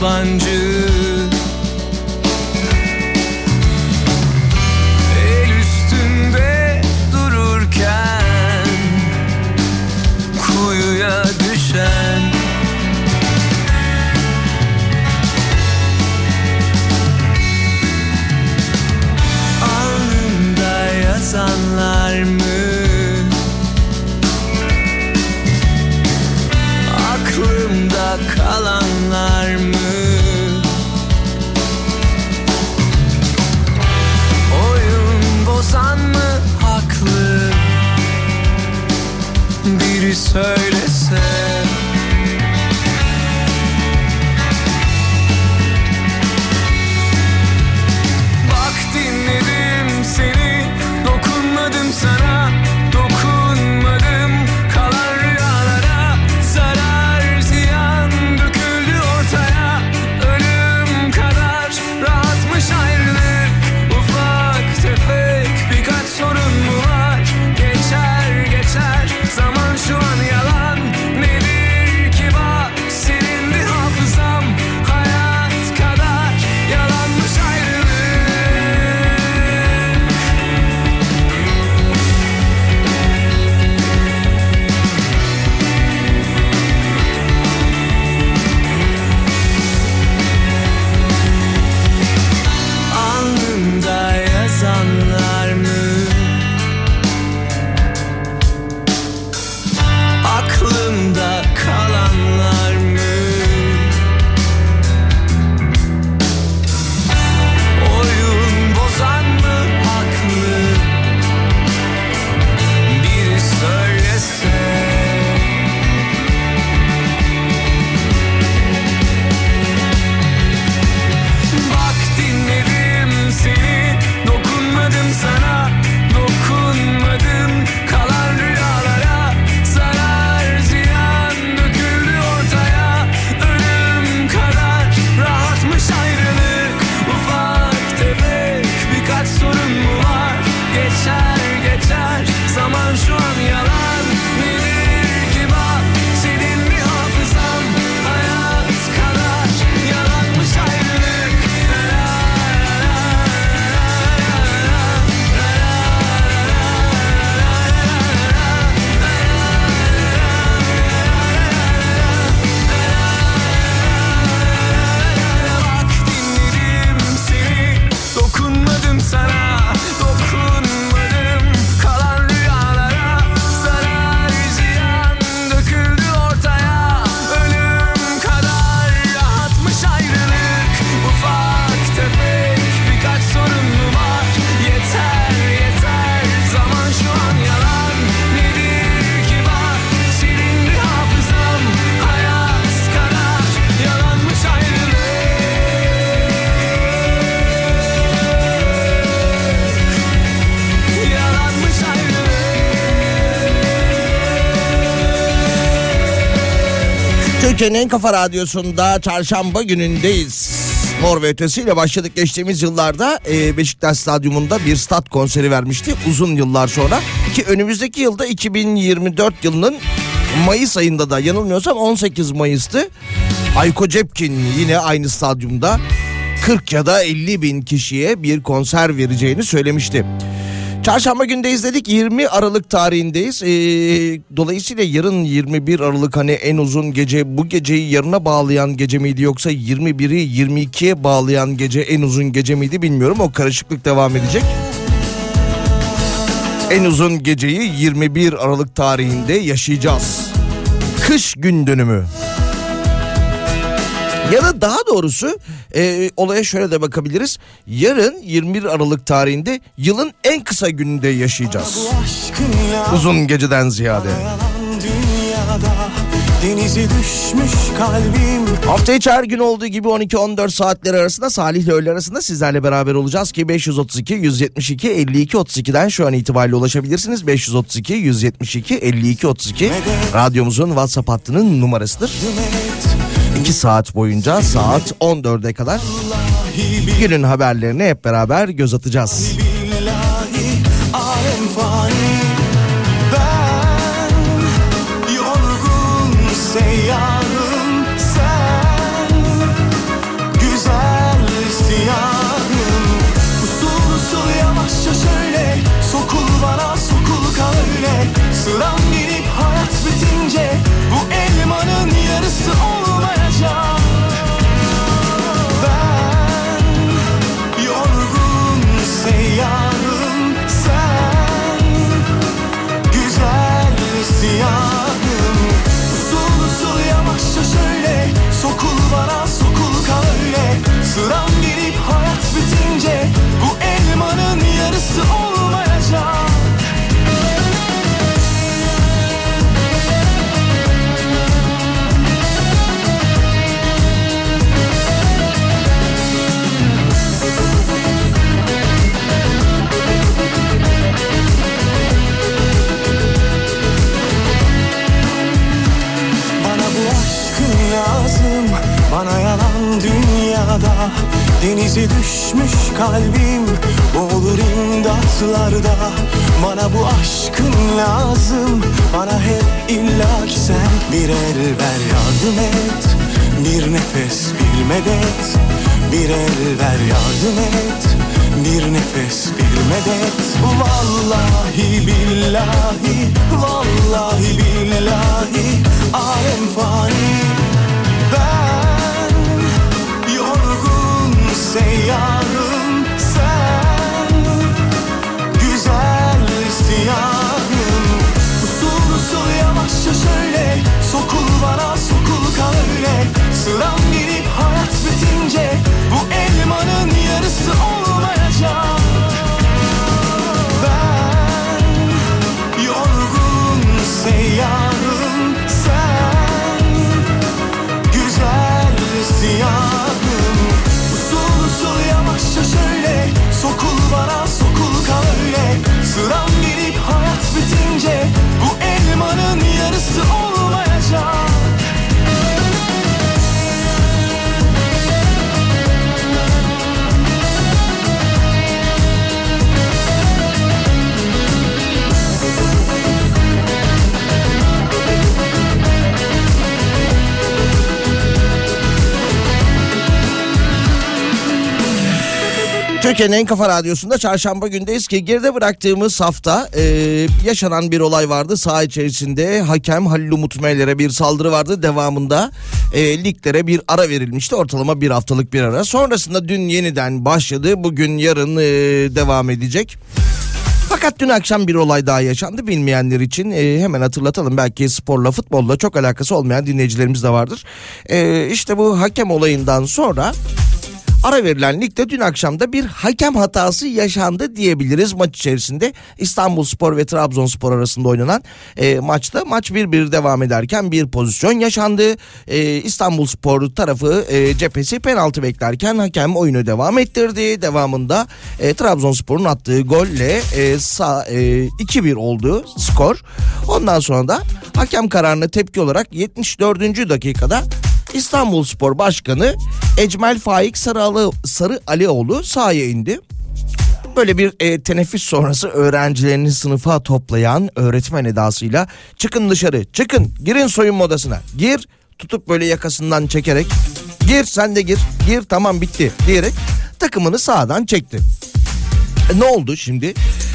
半句。Türkiye'nin en kafa radyosunda çarşamba günündeyiz. Mor ve ötesiyle başladık geçtiğimiz yıllarda e, Beşiktaş Stadyumunda bir stat konseri vermişti uzun yıllar sonra. Ki önümüzdeki yılda 2024 yılının Mayıs ayında da yanılmıyorsam 18 Mayıs'tı. Ayko Cepkin yine aynı stadyumda 40 ya da 50 bin kişiye bir konser vereceğini söylemişti. Çarşamba gündeyiz dedik 20 Aralık tarihindeyiz. Ee, dolayısıyla yarın 21 Aralık hani en uzun gece bu geceyi yarına bağlayan gece miydi yoksa 21'i 22'ye bağlayan gece en uzun gece miydi bilmiyorum. O karışıklık devam edecek. En uzun geceyi 21 Aralık tarihinde yaşayacağız. Kış gün dönümü. Ya da daha doğrusu e, olaya şöyle de bakabiliriz. Yarın 21 Aralık tarihinde yılın en kısa gününde yaşayacağız. Uzun geceden ziyade. Denize düşmüş kalbim. Hafta içi her gün olduğu gibi 12-14 saatleri arasında Salih ile öğle arasında sizlerle beraber olacağız ki 532 172 52 32'den şu an itibariyle ulaşabilirsiniz. 532 172 52 32 radyomuzun WhatsApp hattının numarasıdır. 2 saat boyunca saat 14'e kadar günün haberlerine hep beraber göz atacağız. Denize düşmüş kalbim Boğulur imdatlarda Bana bu aşkın lazım Bana hep illa ki sen Bir el ver yardım et. Bir nefes bir medet. Bir el ver yardım et. Bir nefes bir medet. Vallahi billahi Vallahi billahi. Alem fani. Ben yorgun seyyarım Sen güzel siyahım Usul usul yavaşça şöyle Sokul bana sokul kal öyle Sıram gelip hayat bitince Türkiye'nin en kafa radyosunda çarşamba gündeyiz ki geride bıraktığımız hafta e, yaşanan bir olay vardı. Saha içerisinde hakem Halil Umut Meyler'e bir saldırı vardı. Devamında e, liglere bir ara verilmişti. Ortalama bir haftalık bir ara. Sonrasında dün yeniden başladı. Bugün yarın e, devam edecek. Fakat dün akşam bir olay daha yaşandı bilmeyenler için e, hemen hatırlatalım belki sporla futbolla çok alakası olmayan dinleyicilerimiz de vardır. E, işte bu hakem olayından sonra Ara verilen ligde dün akşamda bir hakem hatası yaşandı diyebiliriz maç içerisinde. İstanbul Spor ve Trabzonspor arasında oynanan e, maçta maç 1-1 devam ederken bir pozisyon yaşandı. E, İstanbul Spor tarafı e, cephesi penaltı beklerken hakem oyunu devam ettirdi. Devamında e, Trabzonspor'un attığı golle e, sağ, e, 2-1 oldu skor. Ondan sonra da hakem kararına tepki olarak 74. dakikada İstanbul Spor Başkanı Ecmel Faik Sarı, Sarı Alioğlu sahaya indi. Böyle bir e, teneffüs sonrası öğrencilerini sınıfa toplayan öğretmen edasıyla çıkın dışarı çıkın girin soyunma odasına gir tutup böyle yakasından çekerek gir sen de gir gir tamam bitti diyerek takımını sağdan çekti. E, ne oldu şimdi?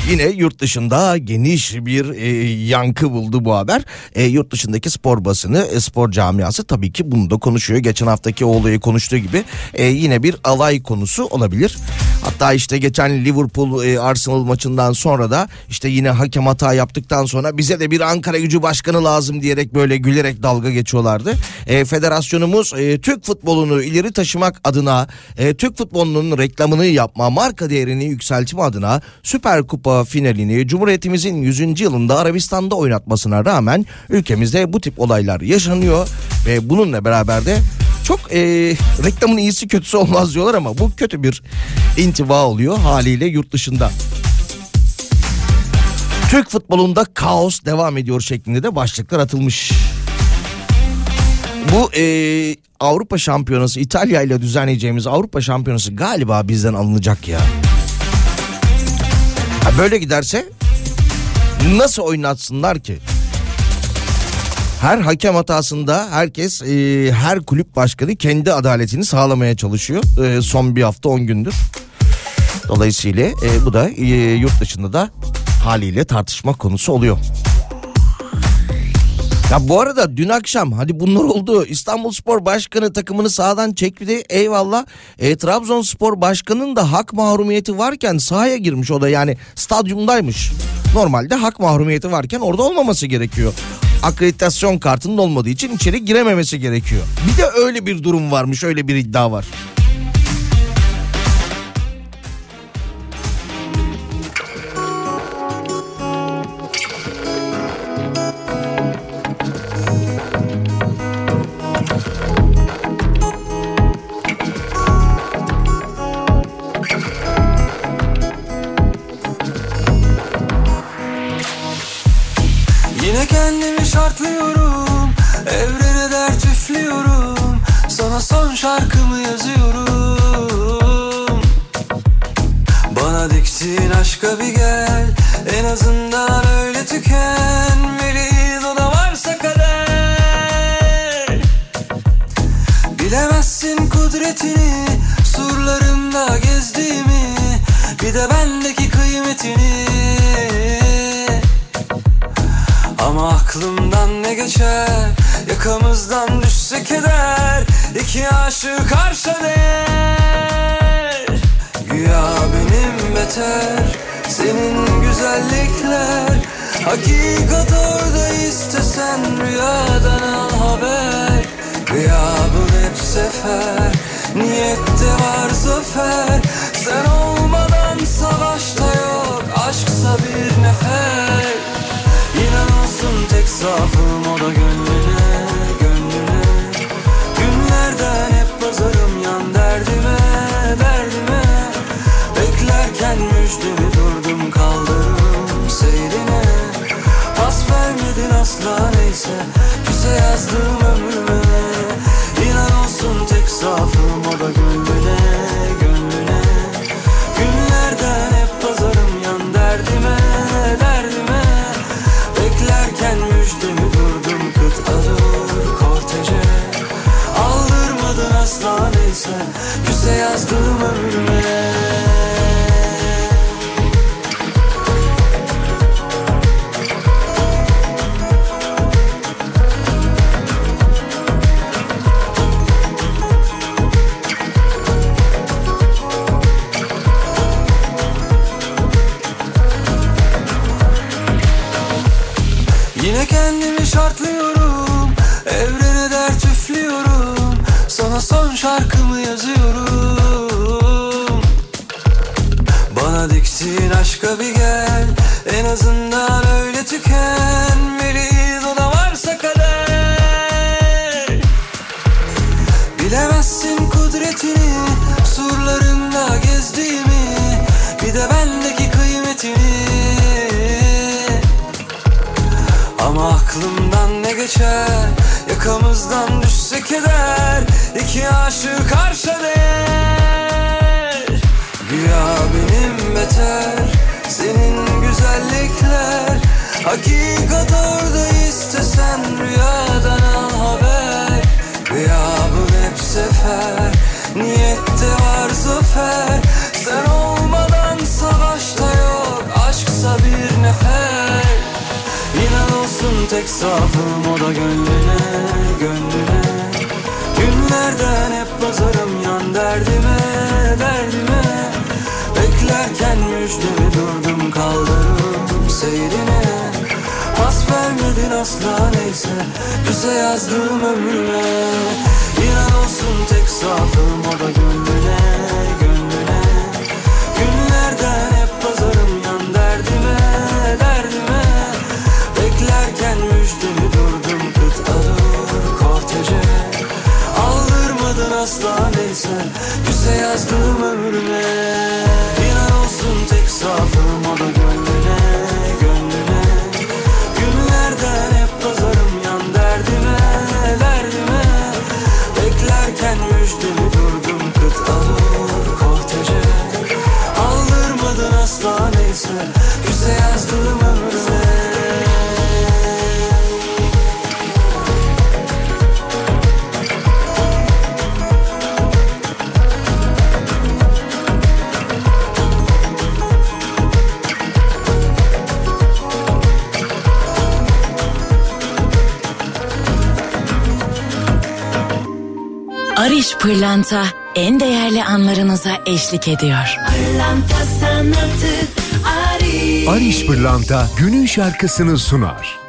Yine yurt dışında geniş bir e, yankı buldu bu haber. E, yurt dışındaki spor basını, e, spor camiası tabii ki bunu da konuşuyor. Geçen haftaki o olayı konuştuğu gibi e, yine bir alay konusu olabilir. Hatta işte geçen Liverpool e, Arsenal maçından sonra da işte yine hakem hata yaptıktan sonra bize de bir Ankara Gücü başkanı lazım diyerek böyle gülerek dalga geçiyorlardı. E, federasyonumuz e, Türk futbolunu ileri taşımak adına e, Türk futbolunun reklamını yapma, marka değerini yükseltme adına Süper Kupa finalini Cumhuriyetimizin 100. yılında Arabistan'da oynatmasına rağmen ülkemizde bu tip olaylar yaşanıyor ve bununla beraber de çok e, reklamın iyisi kötüsü olmaz diyorlar ama bu kötü bir intiba oluyor haliyle yurt dışında. Türk futbolunda kaos devam ediyor şeklinde de başlıklar atılmış. Bu e, Avrupa Şampiyonası İtalya ile düzenleyeceğimiz Avrupa Şampiyonası galiba bizden alınacak ya. Ha, böyle giderse nasıl oynatsınlar ki? Her hakem hatasında herkes e, her kulüp başkanı kendi adaletini sağlamaya çalışıyor. E, son bir hafta 10 gündür. Dolayısıyla e, bu da e, yurt dışında da haliyle tartışma konusu oluyor. Ya bu arada dün akşam hadi bunlar oldu. İstanbul Spor Başkanı takımını sağdan çekti eyvallah. E, Trabzonspor Başkanı'nın da hak mahrumiyeti varken sahaya girmiş o da yani stadyumdaymış. Normalde hak mahrumiyeti varken orada olmaması gerekiyor. Akreditasyon kartının olmadığı için içeri girememesi gerekiyor. Bir de öyle bir durum varmış öyle bir iddia var. Şarkımı yazıyorum. Bana diktiğin aşka bir gel En azından öyle tükenmeliyiz O da varsa kader. Bilemezsin kudretini Surlarında gezdiğimi Bir de bendeki kıymetini. Ama aklımdan ne geçer Yakamızdan düşse keder. İki aşık karşı değer. Güya benim beter. Senin güzellikler. Hakikat orada istesen Rüyadan al haber. Gıyabın hep sefer. Niyette var zafer. Sen olmadan savaşta yok. Aşksa bir nefer. İnan olsun tek zaafım o da gönlüne Pazarım yan derdime, derdime. Beklerken müjdemi durdum kaldırım seyrine. Pas vermedin asla neyse Küse yazdım ömrüme. İnan olsun tek zaafım o da gönlüne, gönlüne. Günlerden hep pazarım yan derdime, derdime. Beklerken müjdemi Küse yazdım ömrüme geçer. Yakamızdan düşse keder. İki aşık karşı değer. Güya benim beter. Senin güzellikler. Hakikat orada istesen Rüyadan al haber. Gıyabın hep sefer. Niyette var zafer. Sen olmadan savaşta yok. Aşksa bir nefer. İnan olsun tek o da gönlüne, gönlüne. Günlerden hep pazarım yan derdime, derdime. Beklerken müjdemi durdum kaldırdım seyrine. Pas vermedin asla neyse Güze yazdım ömrüme İnan olsun tek safım o da gönlüne Gönlüne. Günlerden hep pazarım yan derdime Derdime. Beklerken müjdemi durdum asla neyse Güze yazdım ömrüme İnan olsun tek safım o da gönlüne Gönlüne. Günlerden hep pazarım yan derdime Derdime. Beklerken müjdemi Pırlanta en değerli anlarınıza eşlik ediyor. Pırlanta sanatı Ariş. Ariş Pırlanta günün şarkısını sunar.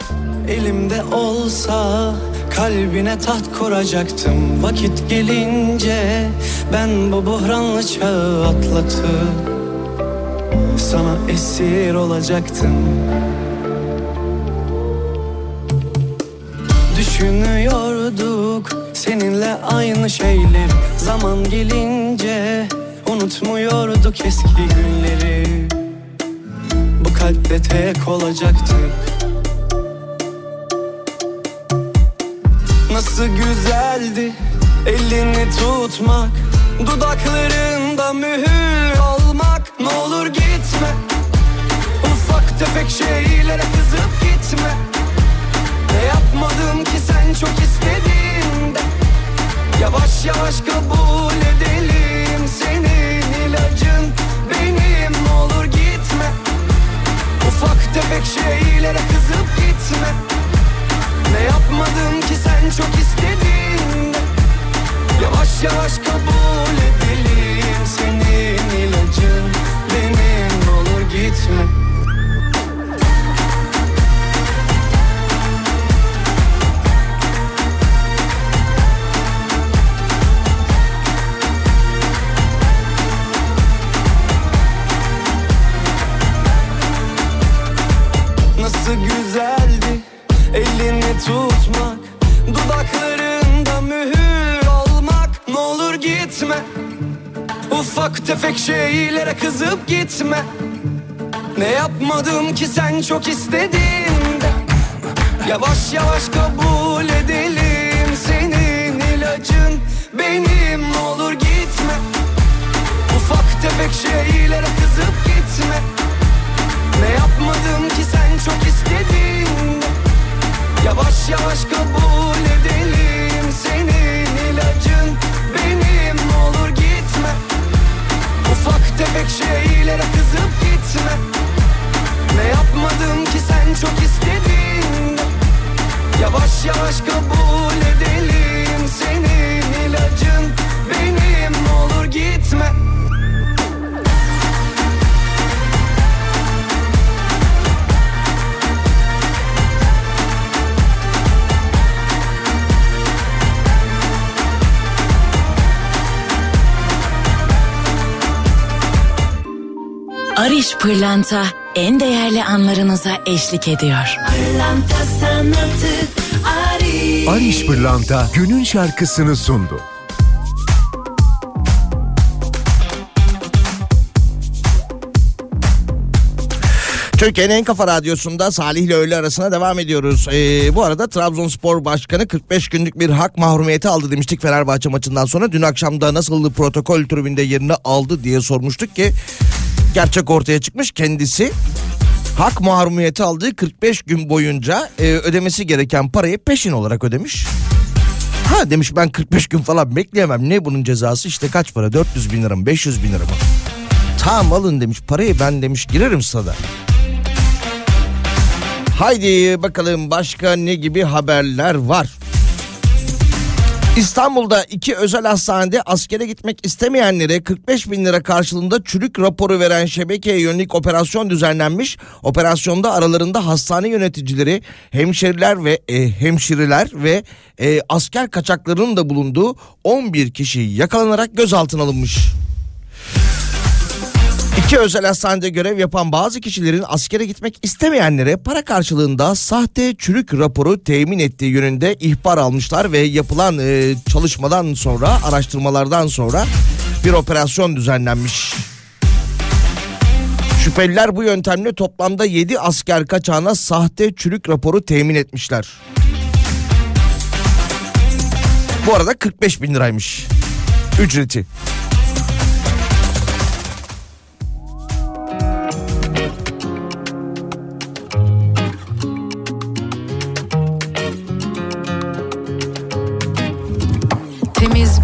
Elimde olsa kalbine taht kuracaktım Vakit gelince ben bu buhranlı çağı atlatıp Sana esir olacaktım Düşünüyorduk seninle aynı şeyler. Zaman gelince unutmuyorduk eski günleri. Bu kalpte tek olacaktık. Nasıl güzeldi elini tutmak. Dudaklarında mühür olmak. Ne olur gitme. Ufak tefek şeylere kızıp gitme. Ne yapmadım ki sen çok istediğinde Yavaş yavaş kabul edelim Senin ilacın. Benim olur gitme. Ufak tefek şeylere kızıp gitme. Ne yapmadım ki sen çok istedin Yavaş yavaş kabul edelim Senin ilacın. Benim olur gitme Ufak tefek şeylere kızıp gitme. Ne yapmadım ki sen çok istedin de Yavaş yavaş kabul edelim Senin ilacın. Benim olur gitme. Ufak tefek şeylere kızıp gitme. Ne yapmadım ki sen çok istedin Yavaş yavaş kabul edelim tefek şeylere kızıp gitme. Ne yapmadım ki sen çok istedin? Yavaş yavaş kabul edelim Senin ilacın benim. Olur gitme Ariş Pırlanta en değerli anlarınıza eşlik ediyor. Pırlanta sanatı Ariş. Ariş Pırlanta günün şarkısını sundu. Türkiye'nin en kafa radyosunda Salih ile öğle arasına devam ediyoruz. Ee, bu arada Trabzonspor Başkanı 45 günlük bir hak mahrumiyeti aldı demiştik Fenerbahçe maçından sonra. Dün akşamda nasıl protokol tribünde yerini aldı diye sormuştuk ki gerçek ortaya çıkmış kendisi hak mahrumiyeti aldığı 45 gün boyunca e, ödemesi gereken parayı peşin olarak ödemiş. Ha demiş ben 45 gün falan bekleyemem. Ne bunun cezası işte kaç para 400 bin lira mı 500 bin lira mı? Tamam alın demiş parayı ben demiş girerim stada. Haydi bakalım başka ne gibi haberler var? İstanbul'da iki özel hastanede askere gitmek istemeyenlere 45 bin lira karşılığında çürük raporu veren şebekeye yönelik operasyon düzenlenmiş. Operasyonda aralarında hastane yöneticileri, hemşeriler ve e, hemşireler ve e, asker kaçaklarının da bulunduğu 11 kişi yakalanarak gözaltına alınmış. İki özel hastanede görev yapan bazı kişilerin askere gitmek istemeyenlere para karşılığında sahte çürük raporu temin ettiği yönünde ihbar almışlar ve yapılan e, çalışmadan sonra araştırmalardan sonra bir operasyon düzenlenmiş. Şüpheliler bu yöntemle toplamda 7 asker kaçağına sahte çürük raporu temin etmişler. Bu arada 45 bin liraymış ücreti.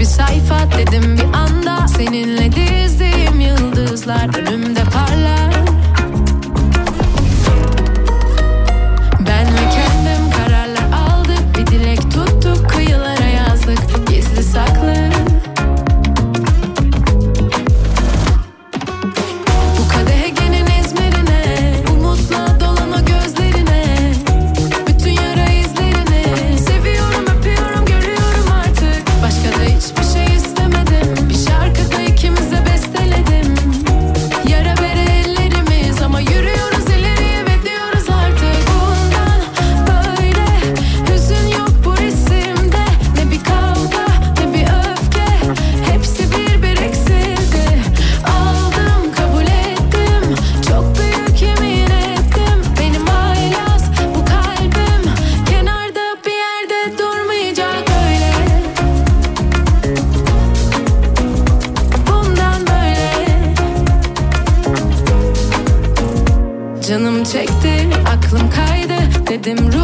Bir sayfa dedim bir anda. Seninle dizdiğim yıldızlar önümde parlar Dedim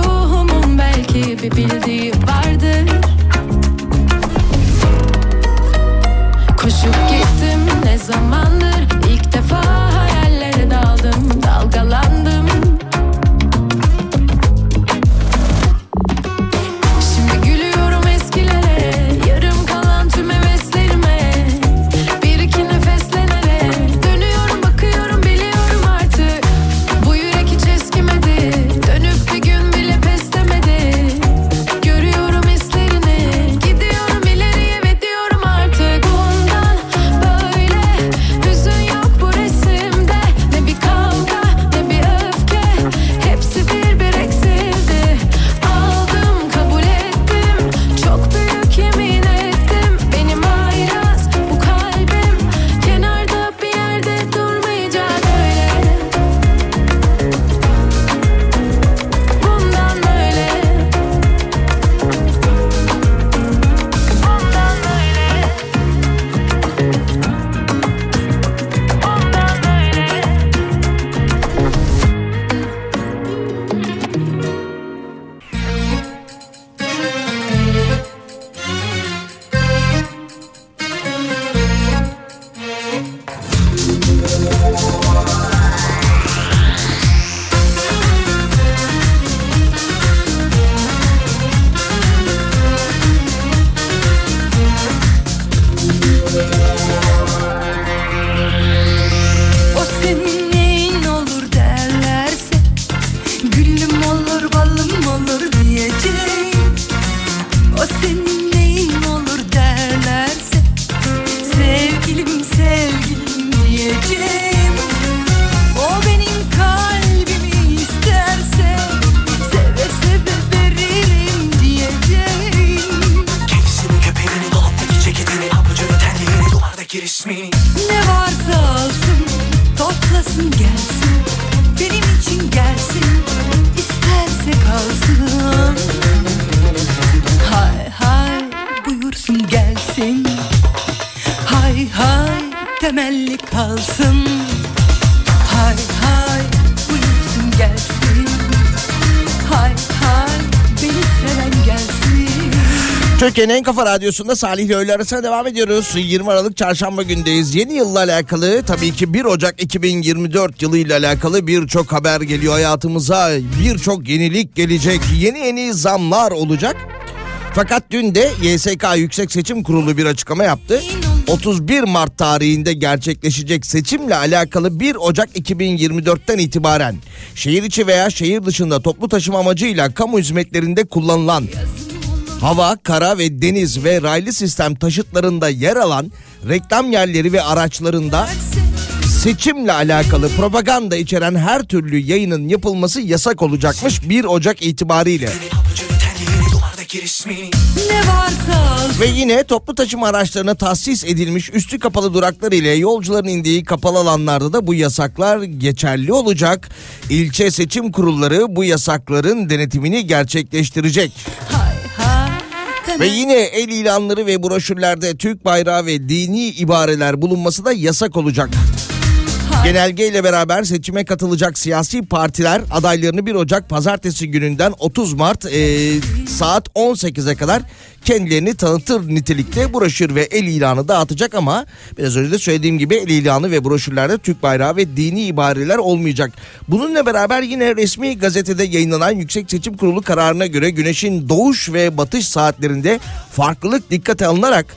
toplasın gelsin Benim için gelsin, isterse kalsın. Hay hay buyursun gelsin. Hay hay temelli kalsın. Hay hay buyursun gelsin Türkiye'nin en kafa radyosunda Salih ile öğle arasına devam ediyoruz. 20 Aralık çarşamba gündeyiz. Yeni yılla alakalı tabii ki 1 Ocak 2024 yılı ile alakalı birçok haber geliyor hayatımıza. Birçok yenilik gelecek. Yeni yeni zamlar olacak. Fakat dün de YSK Yüksek Seçim Kurulu bir açıklama yaptı. 31 Mart tarihinde gerçekleşecek seçimle alakalı 1 Ocak 2024'ten itibaren şehir içi veya şehir dışında toplu taşıma amacıyla kamu hizmetlerinde kullanılan hava, kara ve deniz ve raylı sistem taşıtlarında yer alan reklam yerleri ve araçlarında seçimle alakalı propaganda içeren her türlü yayının yapılması yasak olacakmış 1 Ocak itibariyle. Ve yine toplu taşıma araçlarına tahsis edilmiş üstü kapalı duraklar ile yolcuların indiği kapalı alanlarda da bu yasaklar geçerli olacak. İlçe seçim kurulları bu yasakların denetimini gerçekleştirecek. hay Ve yine el ilanları ve broşürlerde Türk bayrağı ve dini ibareler bulunması da yasak olacak. Genelge ile beraber seçime katılacak siyasi partiler adaylarını 1 Ocak pazartesi gününden 30 Mart e, saat 18'e kadar kendilerini tanıtır nitelikte broşür ve el ilanı dağıtacak ama biraz önce de söylediğim gibi el ilanı ve broşürlerde Türk bayrağı ve dini ibareler olmayacak. Bununla beraber yine resmi gazetede yayınlanan Yüksek Seçim Kurulu kararına göre güneşin doğuş ve batış saatlerinde farklılık dikkate alınarak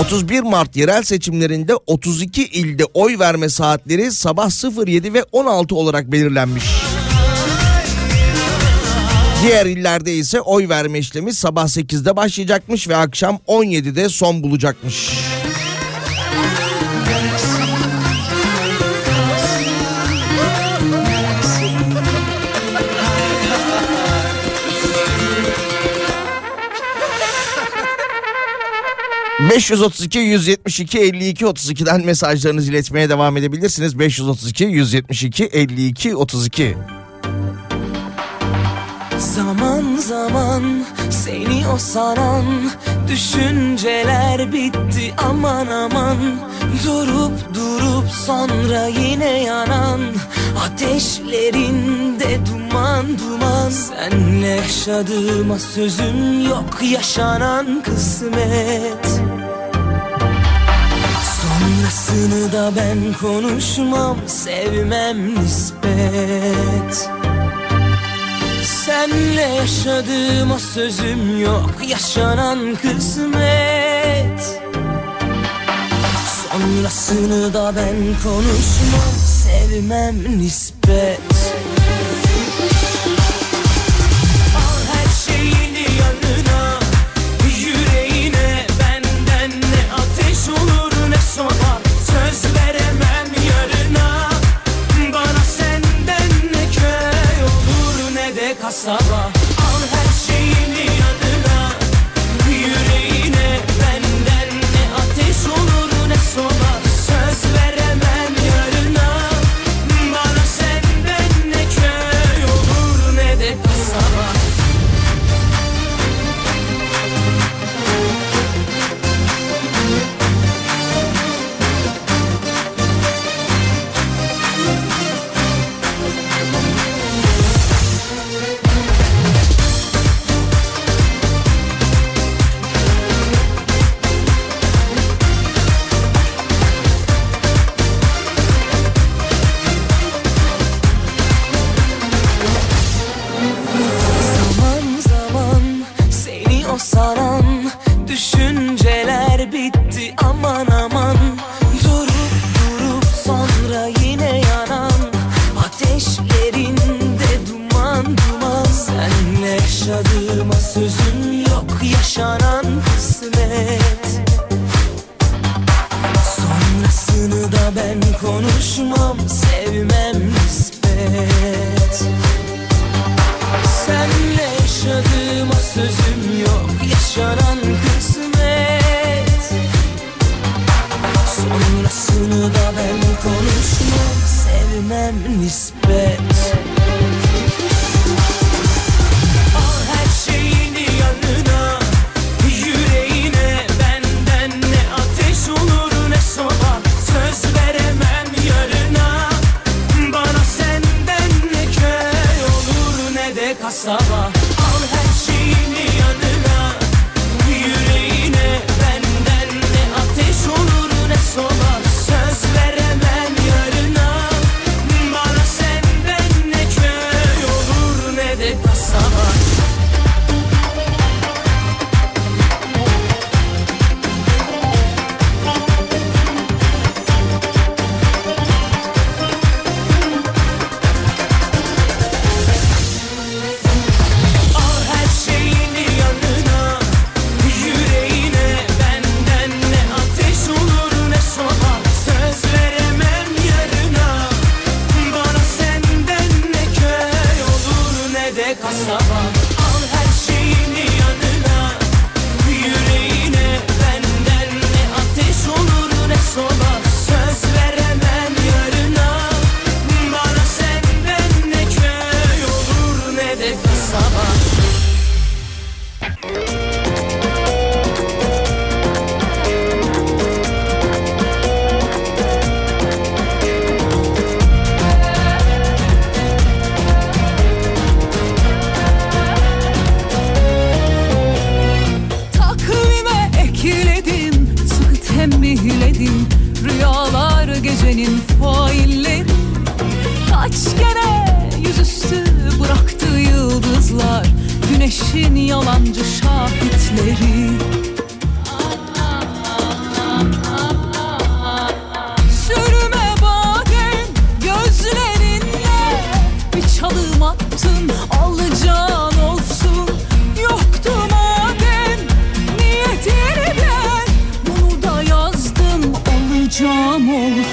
31 Mart yerel seçimlerinde 32 ilde oy verme saatleri sabah 07 ve 16 olarak belirlenmiş. Diğer illerde ise oy verme işlemi sabah 8'de başlayacakmış ve akşam 17'de son bulacakmış. ...532 172 52 32'den mesajlarınızı iletmeye devam edebilirsiniz. 532 172 52 32. Zaman zaman seni o saran düşünceler bitti aman aman. Durup durup sonra yine yanan ateşlerinde duman duman. Senle yaşadığıma sözüm yok yaşanan kısmet. Sonrasını da ben konuşmam sevmem nispet Senle yaşadığıma sözüm yok. Yaşanan kısmet. Sonrasını da ben konuşmam. Sevmem nispet Sevmem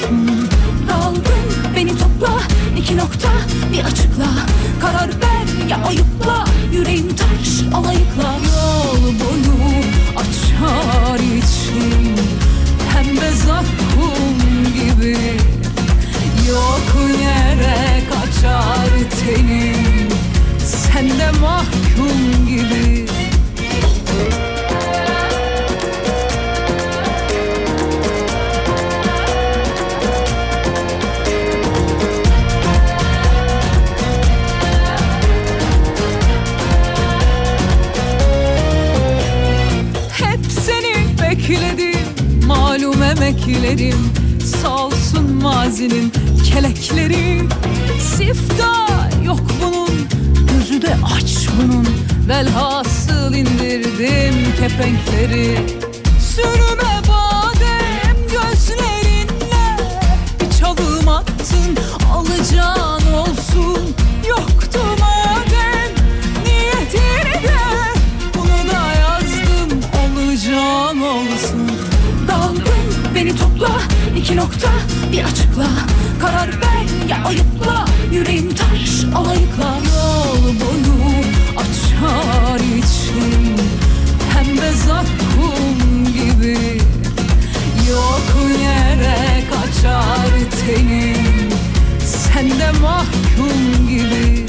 olsun Daldın beni topla. İki nokta bir açıkla. Karar ver ya ayıpla. Yüreğim taş alayıkla. Yol boyu açar için Pembe zakkum gibi. Yok yere kaçar tenim. Sen de mahkum gibi Sağ olsun mazinin kelekleri. Sifta yok bunun gözü de aç bunun. Velhasıl indirdim kepenkleri. Sürme badem gözlerinle Bir çalım attın alacağın olsun iki nokta bir açıkla. Karar ver ya ayıpla. Yüreğim taş alayıkla. Yol boyu açar için Pembe zakkum gibi. Yok yere kaçar tenim. Sen de mahkum gibi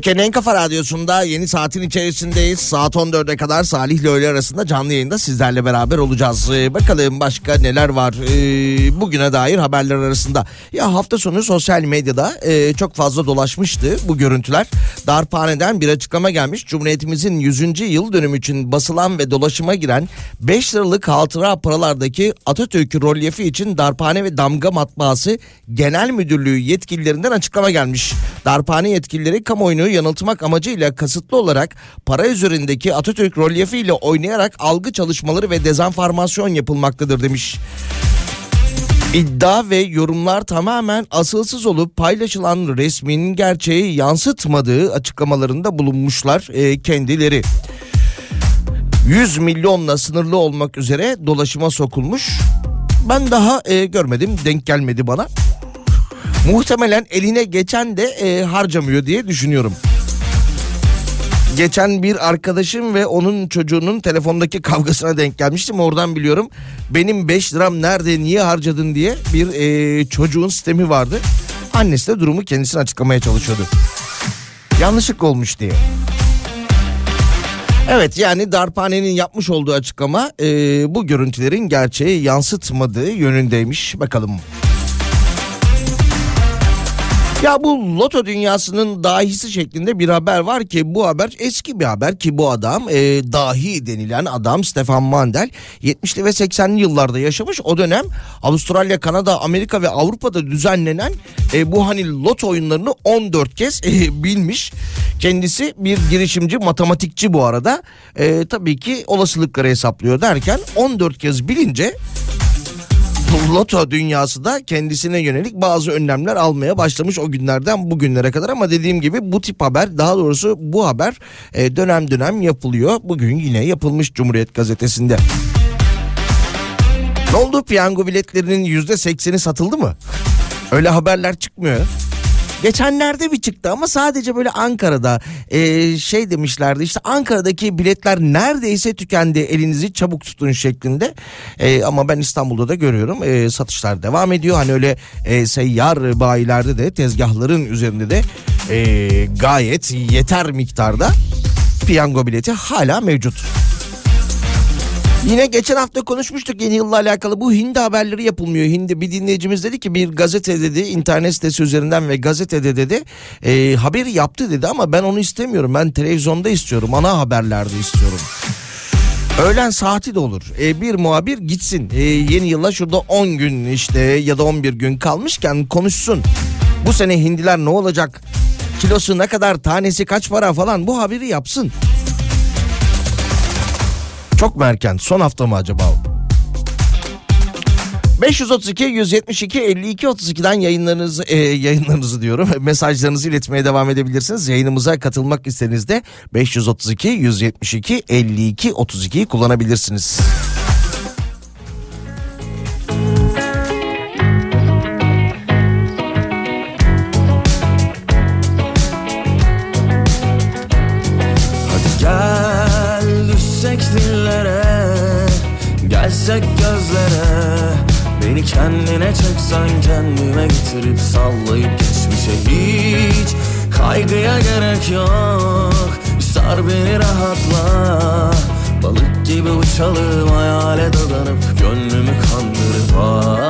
Türkiye'nin en kafa radyosunda yeni saatin içerisindeyiz. Saat 14'e kadar Salih ile öğle arasında canlı yayında sizlerle beraber olacağız. Ee, bakalım başka neler var ee, bugüne dair haberler arasında. Ya hafta sonu sosyal medyada e, çok fazla dolaşmıştı bu görüntüler. Darphane'den bir açıklama gelmiş. Cumhuriyetimizin 100. yıl dönümü için basılan ve dolaşıma giren 5 liralık hatıra paralardaki Atatürk rolyefi için Darphane ve Damga Matbaası Genel Müdürlüğü yetkililerinden açıklama gelmiş. Darphane yetkilileri kamuoyunu yanıltmak amacıyla kasıtlı olarak para üzerindeki Atatürk rolyefiyle oynayarak algı çalışmaları ve dezenformasyon yapılmaktadır demiş. İddia ve yorumlar tamamen asılsız olup paylaşılan resmin gerçeği yansıtmadığı açıklamalarında bulunmuşlar e, kendileri. 100 milyonla sınırlı olmak üzere dolaşıma sokulmuş. Ben daha e, görmedim, denk gelmedi bana. Muhtemelen eline geçen de e, harcamıyor diye düşünüyorum. Geçen bir arkadaşım ve onun çocuğunun telefondaki kavgasına denk gelmiştim. Oradan biliyorum. Benim 5 liram nerede niye harcadın diye bir e, çocuğun sistemi vardı. Annesi de durumu kendisine açıklamaya çalışıyordu. Yanlışlık olmuş diye. Evet yani Darphane'nin yapmış olduğu açıklama e, bu görüntülerin gerçeği yansıtmadığı yönündeymiş. Bakalım. Ya bu loto dünyasının dahisi şeklinde bir haber var ki bu haber eski bir haber ki bu adam e, dahi denilen adam Stefan Mandel 70'li ve 80'li yıllarda yaşamış. O dönem Avustralya, Kanada, Amerika ve Avrupa'da düzenlenen e, bu hani loto oyunlarını 14 kez e, bilmiş. Kendisi bir girişimci, matematikçi bu arada. E, tabii ki olasılıkları hesaplıyor derken 14 kez bilince Loto dünyası da kendisine yönelik bazı önlemler almaya başlamış o günlerden bugünlere kadar ama dediğim gibi bu tip haber daha doğrusu bu haber e, dönem dönem yapılıyor. Bugün yine yapılmış Cumhuriyet Gazetesi'nde. Ne oldu piyango biletlerinin yüzde sekseni satıldı mı? Öyle haberler çıkmıyor. Geçenlerde bir çıktı ama sadece böyle Ankara'da e, şey demişlerdi işte Ankara'daki biletler neredeyse tükendi elinizi çabuk tutun şeklinde E, ama ben İstanbul'da da görüyorum e, satışlar devam ediyor hani öyle e, seyyar bayilerde de tezgahların üzerinde de e, gayet yeter miktarda piyango bileti hala mevcut. Yine geçen hafta konuşmuştuk yeni yılla alakalı bu hindi haberleri yapılmıyor. Hindi bir dinleyicimiz dedi ki bir gazete dedi internet sitesi üzerinden ve gazetede dedi e, haberi yaptı dedi ama ben onu istemiyorum. Ben televizyonda istiyorum ana haberlerde istiyorum. Öğlen saati de olur. E, bir muhabir gitsin. E, yeni yıla şurada 10 gün işte ya da 11 gün kalmışken konuşsun. Bu sene hindiler ne olacak? Kilosu ne kadar, tanesi kaç para falan bu haberi yapsın. Çok mu erken? Son hafta mı acaba o? 532 172 52 32'den yayınlarınızı e, yayınlarınızı diyorum mesajlarınızı iletmeye devam edebilirsiniz. Yayınımıza katılmak istediğinizde 532 172 52 32'yi kullanabilirsiniz. Gelsek gözlere. Beni kendine çeksen kendime getirip sallayıp geçmişe hiç Kaygıya gerek yok. Sar beni rahatla. Balık gibi uçalım hayale dadanıp Gönlümü kandırıp ah,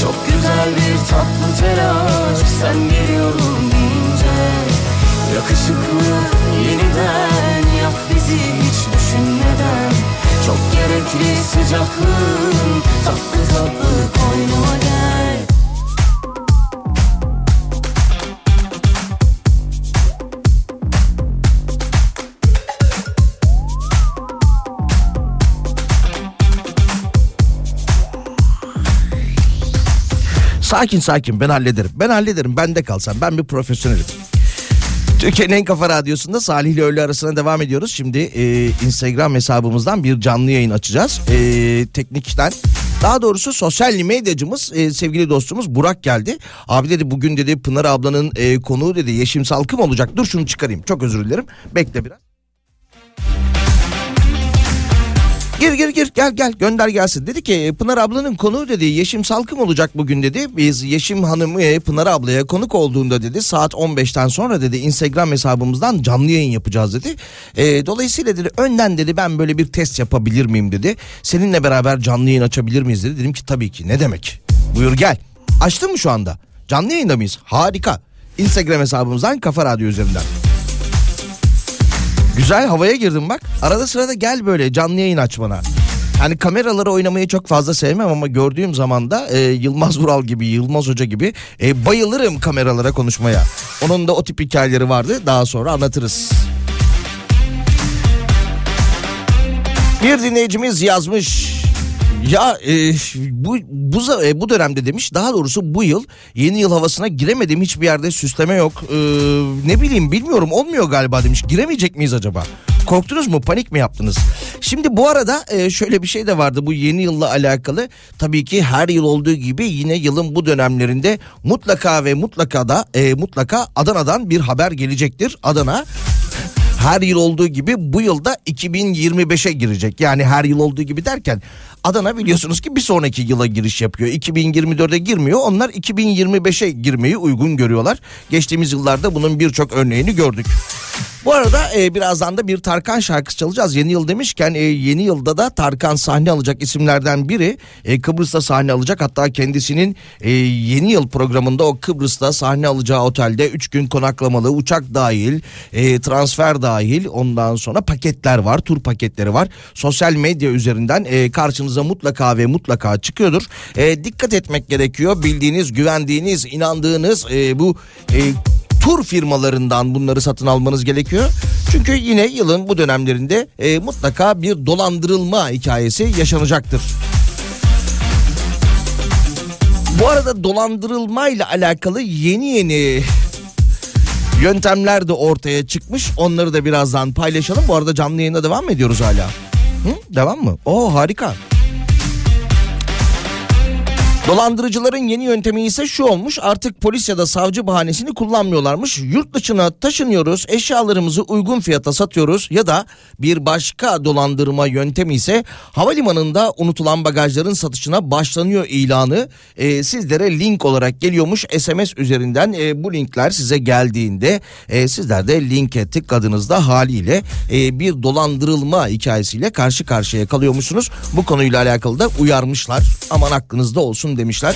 Çok güzel bir tatlı telaş. Sen geliyorum deyince Yakışıklı yeniden yak bizi hiç düşünmeden. Çok gerekli sıcaklığın tatlı tatlı koynuma gel Sakin sakin ben hallederim. Ben hallederim. Bende kalsam. Ben bir profesyonelim. Türkiye'nin en kafa radyosunda Salih ile öğle arasına devam ediyoruz. Şimdi e, Instagram hesabımızdan bir canlı yayın açacağız. E, teknikten daha doğrusu sosyal medyacımız e, sevgili dostumuz Burak geldi. Abi dedi bugün dedi Pınar ablanın e, konuğu dedi Yeşim Salkım olacak. Dur şunu çıkarayım. Çok özür dilerim. Bekle biraz. Gir gir gir gel gel gönder gelsin. Dedi ki Pınar ablanın konuğu dedi Yeşim Salkım olacak bugün dedi. Biz Yeşim Hanım'ı e, Pınar ablaya konuk olduğunda dedi saat 15'ten sonra dedi Instagram hesabımızdan canlı yayın yapacağız dedi. E, dolayısıyla dedi önden dedi ben böyle bir test yapabilir miyim dedi. Seninle beraber canlı yayın açabilir miyiz dedi. Dedim ki tabii ki ne demek. Buyur gel. Açtın mı şu anda? Canlı yayında mıyız? Harika. Instagram hesabımızdan Kafa Radyo üzerinden. Güzel havaya girdim bak. Arada sırada gel böyle canlı yayın aç bana. Hani kameraları oynamayı çok fazla sevmem ama gördüğüm zaman da e, Yılmaz Vural gibi, Yılmaz Hoca gibi e, bayılırım kameralara konuşmaya. Onun da o tip hikayeleri vardı. Daha sonra anlatırız. Bir dinleyicimiz yazmış. Ya e, bu bu e, bu dönemde demiş daha doğrusu bu yıl yeni yıl havasına giremedim hiçbir yerde süsleme yok. E, ne bileyim bilmiyorum olmuyor galiba demiş. Giremeyecek miyiz acaba? Korktunuz mu? Panik mi yaptınız? Şimdi bu arada e, şöyle bir şey de vardı bu yeni yılla alakalı. Tabii ki her yıl olduğu gibi yine yılın bu dönemlerinde mutlaka ve mutlaka da e, mutlaka Adana'dan bir haber gelecektir. Adana her yıl olduğu gibi bu yılda 2025'e girecek. Yani her yıl olduğu gibi derken Adana biliyorsunuz ki bir sonraki yıla giriş yapıyor. 2024'e girmiyor. Onlar 2025'e girmeyi uygun görüyorlar. Geçtiğimiz yıllarda bunun birçok örneğini gördük. Bu arada e, birazdan da bir Tarkan şarkısı çalacağız. Yeni yıl demişken e, yeni yılda da Tarkan sahne alacak isimlerden biri. E, Kıbrıs'ta sahne alacak. Hatta kendisinin e, yeni yıl programında o Kıbrıs'ta sahne alacağı otelde 3 gün konaklamalı uçak dahil, e, transfer dahil ondan sonra paketler var, tur paketleri var. Sosyal medya üzerinden e, karşınıza mutlaka ve mutlaka çıkıyordur. E, dikkat etmek gerekiyor. Bildiğiniz, güvendiğiniz, inandığınız e, bu e, tur firmalarından bunları satın almanız gerekiyor. Çünkü yine yılın bu dönemlerinde e, mutlaka bir dolandırılma hikayesi yaşanacaktır. Bu arada dolandırılmayla alakalı yeni yeni yöntemler de ortaya çıkmış. Onları da birazdan paylaşalım. Bu arada canlı yayında devam mı ediyoruz hala? Hı? Devam mı? Oo harika. Dolandırıcıların yeni yöntemi ise şu olmuş artık polis ya da savcı bahanesini kullanmıyorlarmış. Yurt dışına taşınıyoruz eşyalarımızı uygun fiyata satıyoruz ya da bir başka dolandırma yöntemi ise havalimanında unutulan bagajların satışına başlanıyor ilanı e, sizlere link olarak geliyormuş SMS üzerinden e, bu linkler size geldiğinde e, sizler de linke tıkladığınızda haliyle e, bir dolandırılma hikayesiyle karşı karşıya kalıyormuşsunuz. Bu konuyla alakalı da uyarmışlar aman aklınızda olsun demişler.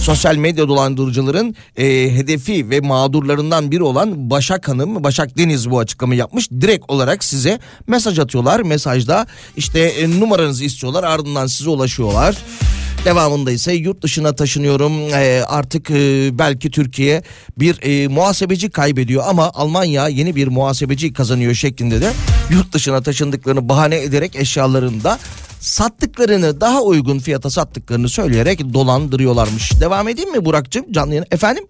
Sosyal medya dolandırıcıların e, hedefi ve mağdurlarından biri olan Başak Hanım, Başak Deniz bu açıklamayı yapmış. Direkt olarak size mesaj atıyorlar. Mesajda işte e, numaranızı istiyorlar ardından size ulaşıyorlar. Devamında ise yurt dışına taşınıyorum Ee, artık e, belki Türkiye bir e, muhasebeci kaybediyor ama Almanya yeni bir muhasebeci kazanıyor şeklinde de yurt dışına taşındıklarını bahane ederek eşyalarını da sattıklarını daha uygun fiyata sattıklarını söyleyerek dolandırıyorlarmış. Devam edeyim mi Burak'cığım canlı yayına? Efendim?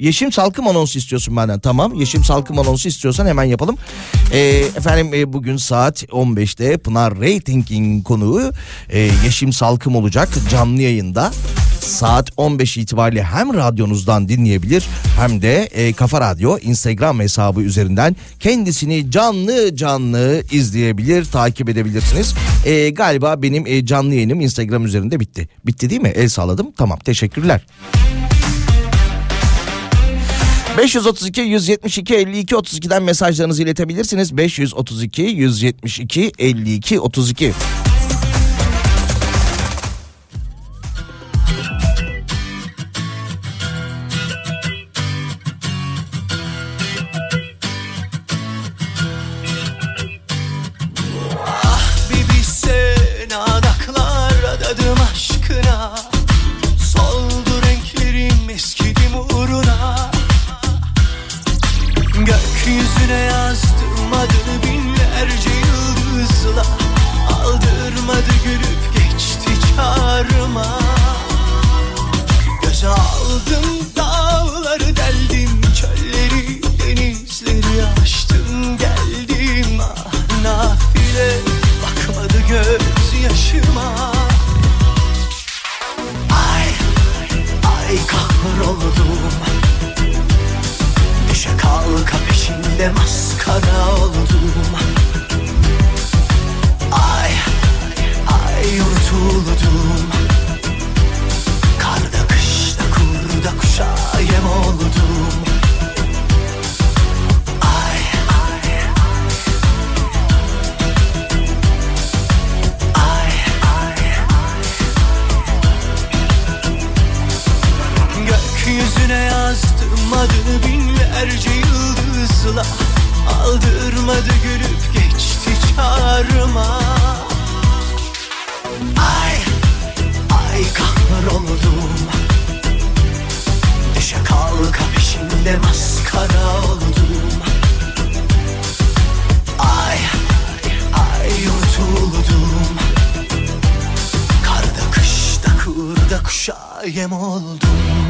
Yeşim Salkım anonsu istiyorsun benden. Tamam Yeşim Salkım anonsu istiyorsan hemen yapalım. Ee, efendim e, bugün saat 15'te Pınar Rating'in konuğu e, Yeşim Salkım olacak canlı yayında. Saat 15 itibariyle hem radyonuzdan dinleyebilir hem de e, Kafa Radyo Instagram hesabı üzerinden kendisini canlı canlı izleyebilir, takip edebilirsiniz. E, galiba benim e, canlı yayınım Instagram üzerinde bitti. Bitti değil mi? El salladım. Tamam teşekkürler. 532 172 52 32'den mesajlarınızı iletebilirsiniz. 532 172 52 32. peşinde maskara oldum. Ay ay unutuldum Karda kışta kurda kuşa yem oldum. Ay ay ay ay Gökyüzüne yazdım adını binlerce yıldızla Aldırmadı gülüp geçti çağrıma. Ay, ay kahroldum Düşe kalka peşinde maskara oldum. Ay, ay unutuldum Karda kışta kurda kuşa yem oldum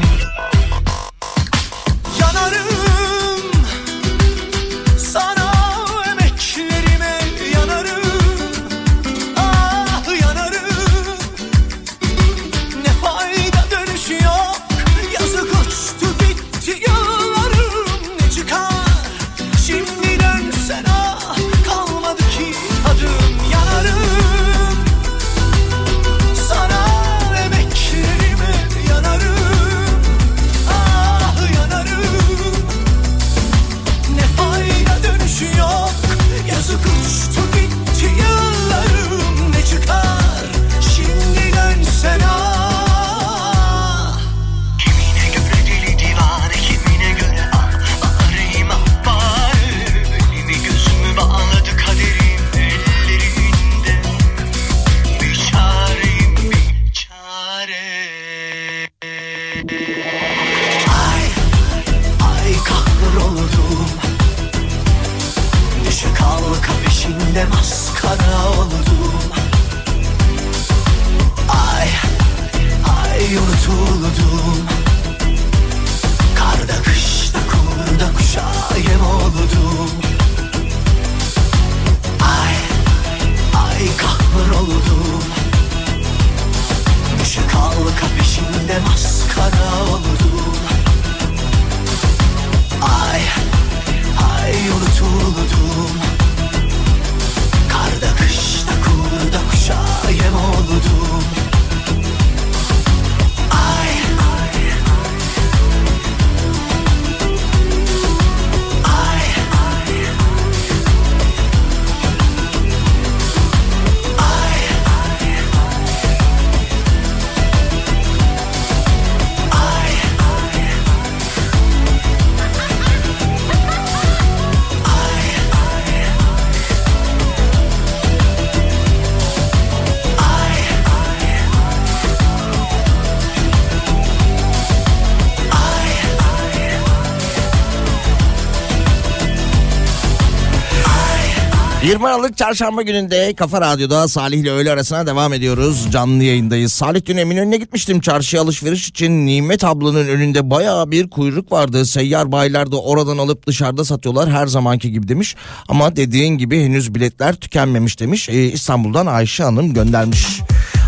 20 Aralık Çarşamba gününde Kafa Radyo'da Salih ile öğle arasına devam ediyoruz. Canlı yayındayız. Salih dün Eminönü'ne gitmiştim çarşıya alışveriş için. Nimet ablanın önünde bayağı bir kuyruk vardı. Seyyar bayiler de oradan alıp dışarıda satıyorlar her zamanki gibi demiş. Ama dediğin gibi henüz biletler tükenmemiş demiş. Ee, İstanbul'dan Ayşe Hanım göndermiş.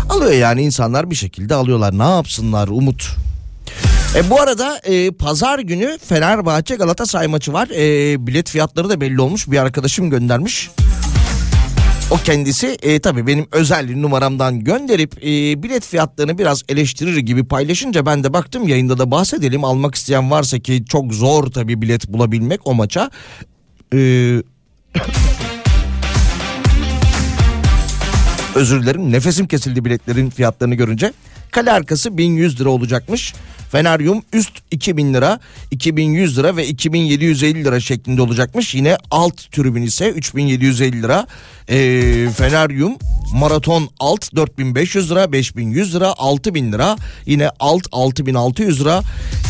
Alıyor yani insanlar bir şekilde alıyorlar. Ne yapsınlar Umut? E, bu arada e, pazar günü Fenerbahçe Galatasaray maçı var. E, bilet fiyatları da belli olmuş. Bir arkadaşım göndermiş. O kendisi e, tabii benim özel numaramdan gönderip e, bilet fiyatlarını biraz eleştirir gibi paylaşınca ben de baktım yayında da bahsedelim. Almak isteyen varsa ki çok zor tabii bilet bulabilmek o maça. E, özür dilerim nefesim kesildi biletlerin fiyatlarını görünce. Kale arkası 1100 lira olacakmış. Feneryum üst 2000 lira, 2100 lira ve 2750 lira şeklinde olacakmış. Yine alt tribün ise 3750 lira. Ee, Feneryum maraton alt 4500 lira, 5100 lira, 6000 lira. Yine alt 6600 lira.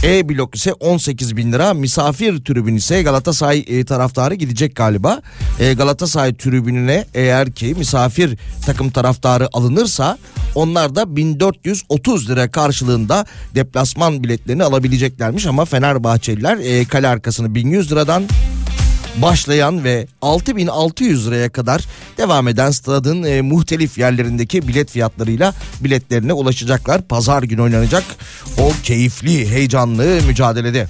E blok ise 18000 lira. Misafir tribün ise Galatasaray e, taraftarı gidecek galiba. E, Galatasaray tribününe eğer ki misafir takım taraftarı alınırsa onlar da 1430 lira karşılığında deplasman biletlerini alabileceklermiş ama Fenerbahçeliler e, kale arkasını 1100 liradan başlayan ve 6600 liraya kadar devam eden stadın e, muhtelif yerlerindeki bilet fiyatlarıyla biletlerine ulaşacaklar. Pazar günü oynanacak o keyifli, heyecanlı mücadelede.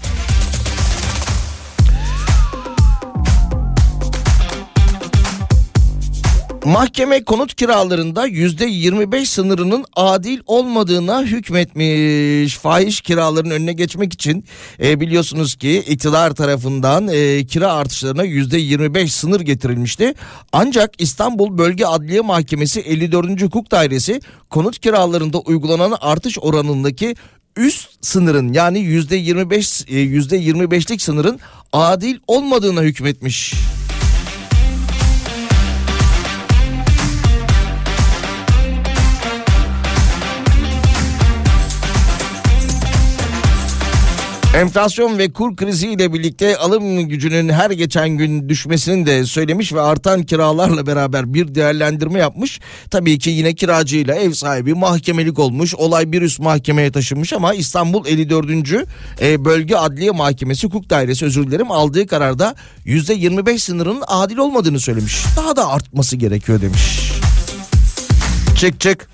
Mahkeme konut kiralarında yüzde 25 sınırının adil olmadığına hükmetmiş. Fahiş kiraların önüne geçmek için e, biliyorsunuz ki iktidar tarafından e, kira artışlarına yüzde 25 sınır getirilmişti. Ancak İstanbul Bölge Adliye Mahkemesi 54. Hukuk Dairesi konut kiralarında uygulanan artış oranındaki üst sınırın yani yüzde 25 e, yüzde 25'lik sınırın adil olmadığına hükmetmiş. Enflasyon ve kur krizi ile birlikte alım gücünün her geçen gün düşmesini de söylemiş ve artan kiralarla beraber bir değerlendirme yapmış. Tabii ki yine kiracıyla ev sahibi mahkemelik olmuş. Olay bir üst mahkemeye taşınmış ama İstanbul 54. e, Bölge Adliye Mahkemesi Hukuk Dairesi özür dilerim aldığı kararda %25 sınırının adil olmadığını söylemiş. Daha da artması gerekiyor demiş. Çık çık.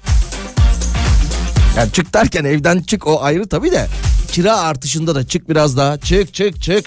Yani çık derken evden çık o ayrı tabii de kira artışında da çık biraz daha çık çık çık.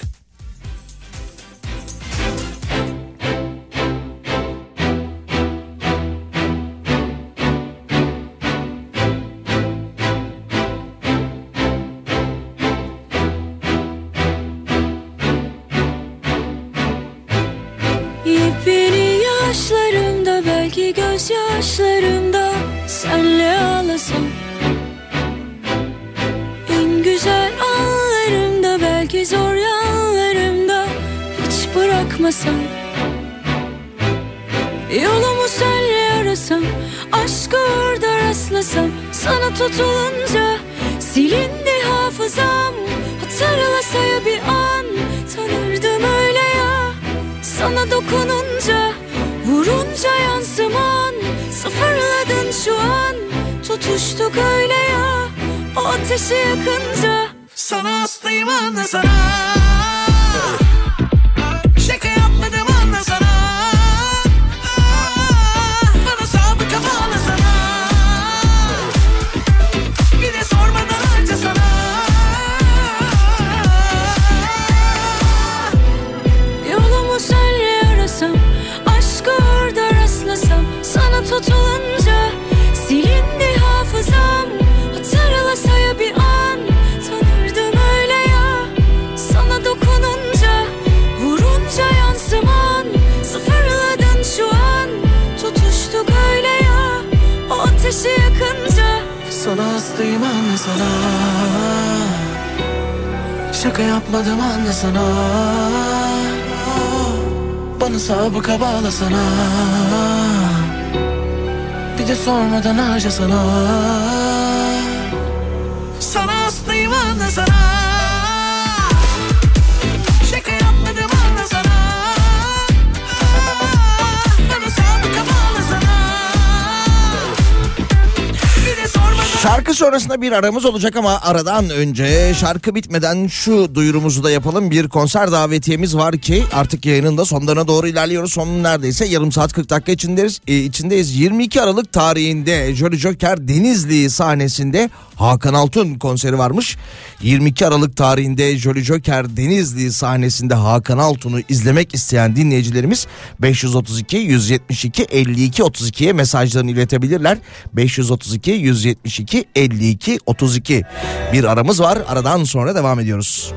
Şarkı sonrasında bir aramız olacak ama aradan önce şarkı bitmeden şu duyurumuzu da yapalım. Bir konser davetiyemiz var ki artık yayının da sonlarına doğru ilerliyoruz. Sonun neredeyse yarım saat 40 dakika içindeyiz. E, içindeyiz. 22 Aralık tarihinde Jolly Joker Denizli sahnesinde Hakan Altun konseri varmış. 22 Aralık tarihinde Jolly Joker Denizli sahnesinde Hakan Altun'u izlemek isteyen dinleyicilerimiz 532 172 52 32'ye mesajlarını iletebilirler. 532 172 02 52 32. Bir aramız var aradan sonra devam ediyoruz.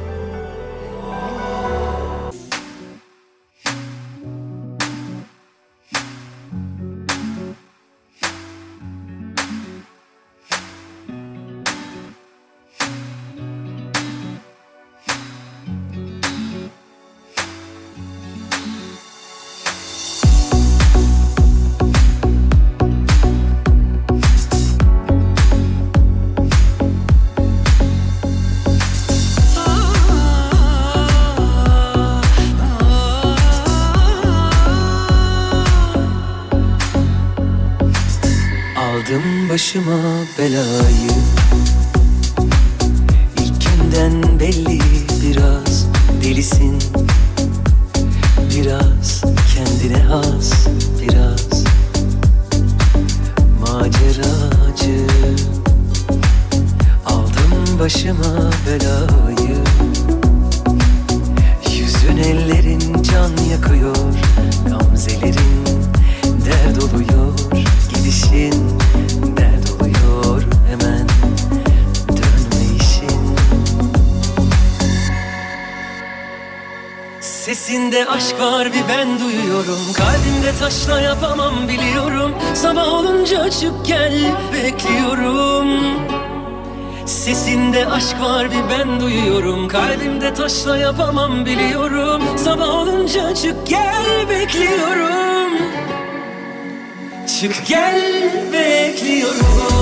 belayı. taşla yapamam biliyorum. Sabah olunca çık gel bekliyorum. Çık gel bekliyorum.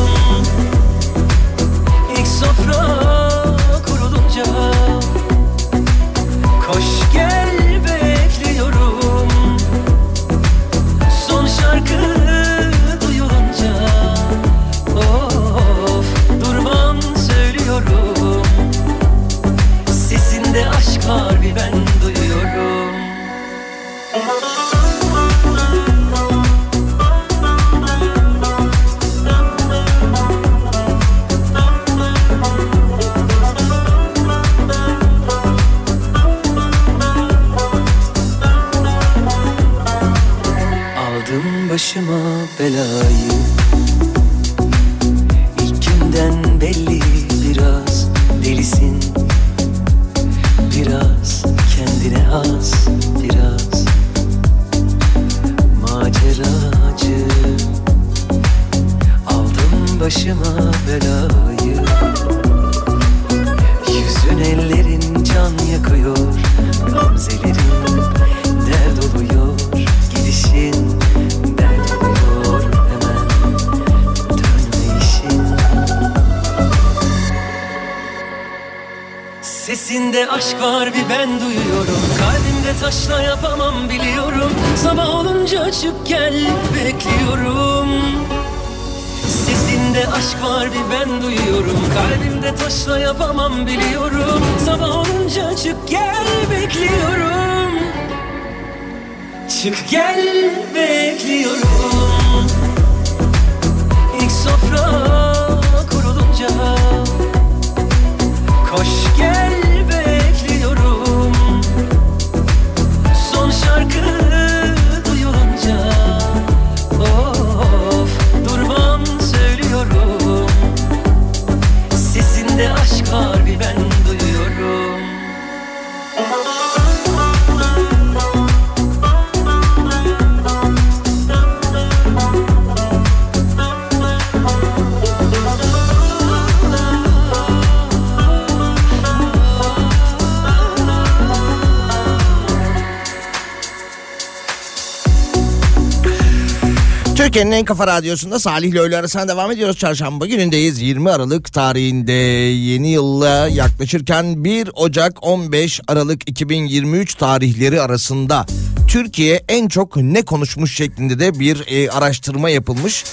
En kafa radyosunda Salih ile öğle arasına devam ediyoruz. Çarşamba günündeyiz. 20 Aralık tarihinde yeni yılla yaklaşırken 1 Ocak 15 Aralık 2023 tarihleri arasında Türkiye en çok ne konuşmuş şeklinde de bir e, araştırma yapılmış.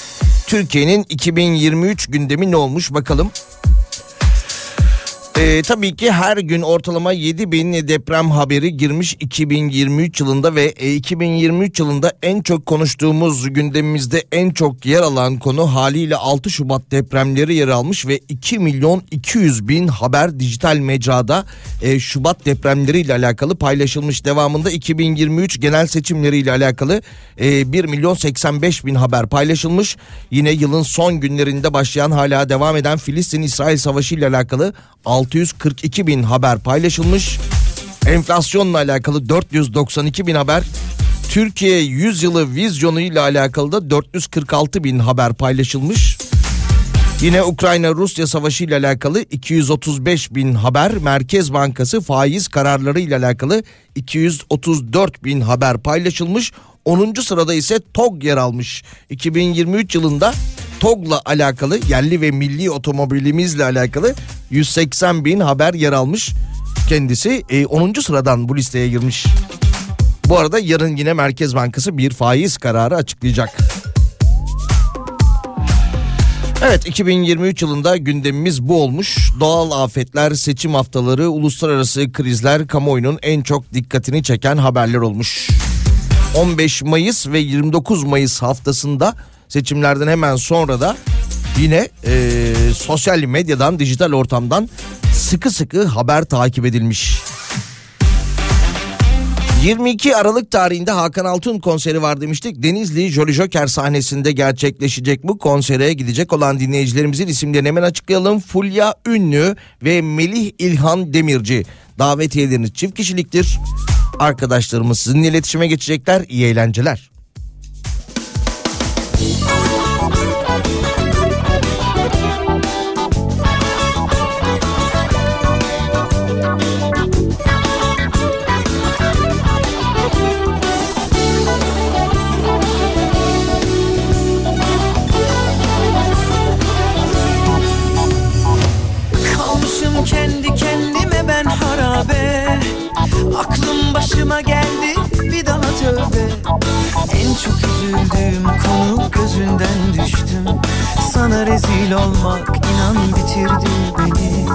Türkiye'nin 2023 gündemi ne olmuş bakalım. Ee, tabii ki her gün ortalama 7 bin deprem haberi girmiş 2023 yılında ve e, 2023 yılında en çok konuştuğumuz gündemimizde en çok yer alan konu haliyle 6 Şubat depremleri yer almış ve 2 milyon 200 bin haber dijital mecrada e, Şubat depremleriyle alakalı paylaşılmış. Devamında 2023 genel seçimleriyle alakalı e, 1 milyon 85 bin haber paylaşılmış. Yine yılın son günlerinde başlayan hala devam eden Filistin-İsrail savaşı ile alakalı 642 bin haber paylaşılmış. Enflasyonla alakalı 492 bin haber. Türkiye 100 yılı vizyonu ile alakalı da 446 bin haber paylaşılmış. Yine Ukrayna-Rusya savaşı ile alakalı 235 bin haber, Merkez Bankası faiz kararları ile alakalı 234 bin haber paylaşılmış. 10. sırada ise TOG yer almış. 2023 yılında TOG'la alakalı yerli ve milli otomobilimizle alakalı 180 bin haber yer almış. Kendisi e, 10. sıradan bu listeye girmiş. Bu arada yarın yine Merkez Bankası bir faiz kararı açıklayacak. Evet 2023 yılında gündemimiz bu olmuş. Doğal afetler, seçim haftaları, uluslararası krizler kamuoyunun en çok dikkatini çeken haberler olmuş. 15 Mayıs ve 29 Mayıs haftasında seçimlerden hemen sonra da yine e, sosyal medyadan, dijital ortamdan sıkı sıkı haber takip edilmiş. 22 Aralık tarihinde Hakan Altun konseri var demiştik. Denizli Jolly Joker sahnesinde gerçekleşecek bu konsere gidecek olan dinleyicilerimizin isimlerini hemen açıklayalım. Fulya Ünlü ve Melih İlhan Demirci. Davetiyeleriniz çift kişiliktir. Arkadaşlarımız sizinle iletişime geçecekler. İyi eğlenceler. Üzüldüğüm konu gözünden düştüm. Sana rezil olmak inan bitirdi beni.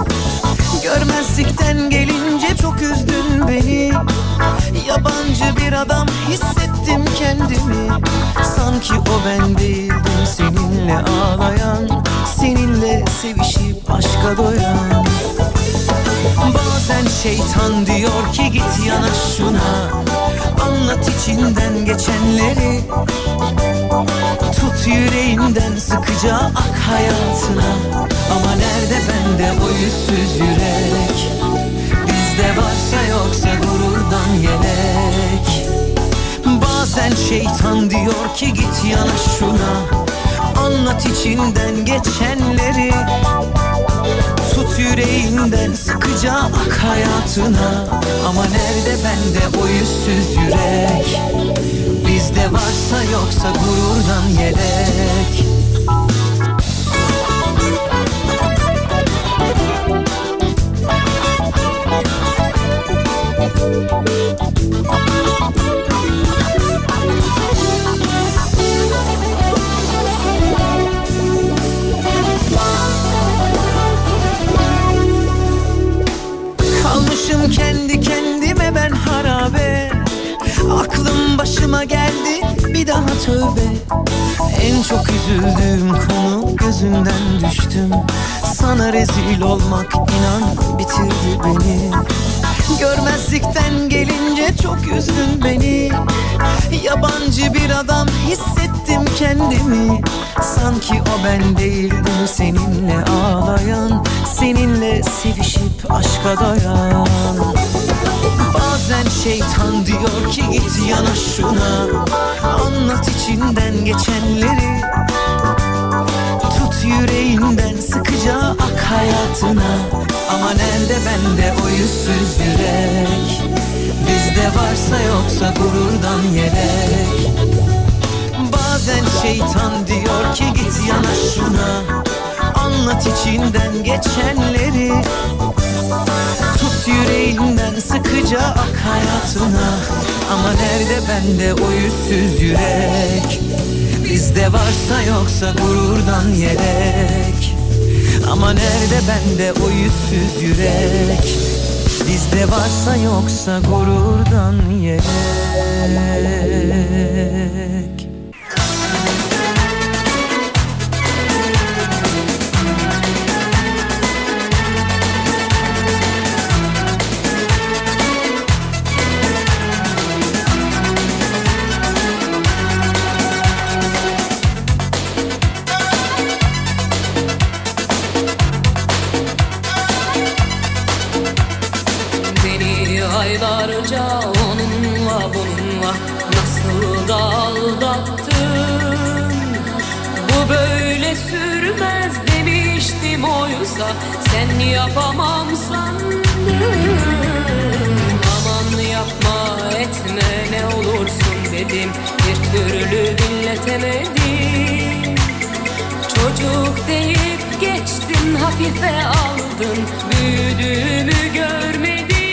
Görmezlikten gelince çok üzdün beni. Yabancı bir adam hissettim kendimi. Sanki o ben değildim seninle ağlayan Seninle sevişip aşka doyan. Bazen şeytan diyor ki git yanaş şuna Anlat içinden geçenleri. Tut yüreğinden sıkıca ak hayatına. Ama nerede bende o yüzsüz yürek? Bizde varsa yoksa gururdan yelek. Bazen şeytan diyor ki git yanaş şuna. Anlat içinden geçenleri yüreğinden sıkıca ak hayatına. Ama nerede bende o yüzsüz yürek? Bizde varsa yoksa gururdan yedek. Müzik Kalmışım kendi kendime ben harabe. Aklım başıma geldi bir daha tövbe. En çok üzüldüğüm konu gözünden düştüm. Sana rezil olmak inan bitirdi beni Görmezlikten gelince çok üzdün beni. Yabancı bir adam hissettim kendimi. Sanki o ben değildim seninle ağlayan Seninle sevişip aşka doyan Bazen şeytan diyor ki git yana şuna. Anlat içinden geçenleri yüreğinden sıkıca ak hayatına. Ama nerede bende o yüzsüz yürek? Bizde varsa yoksa gururdan yelek Bazen şeytan diyor ki git yana şuna. Anlat içinden geçenleri Tut yüreğinden sıkıca ak hayatına. Ama nerede bende o yüzsüz yürek? Bizde varsa yoksa gururdan yelek Ama nerede bende o yüzsüz yürek? Bizde varsa yoksa gururdan yelek sen yapamam sandım Aman yapma etme ne olursun dedim. Bir türlü dinletemedim. Çocuk deyip geçtin hafife aldın. Büyüdüğümü görmedin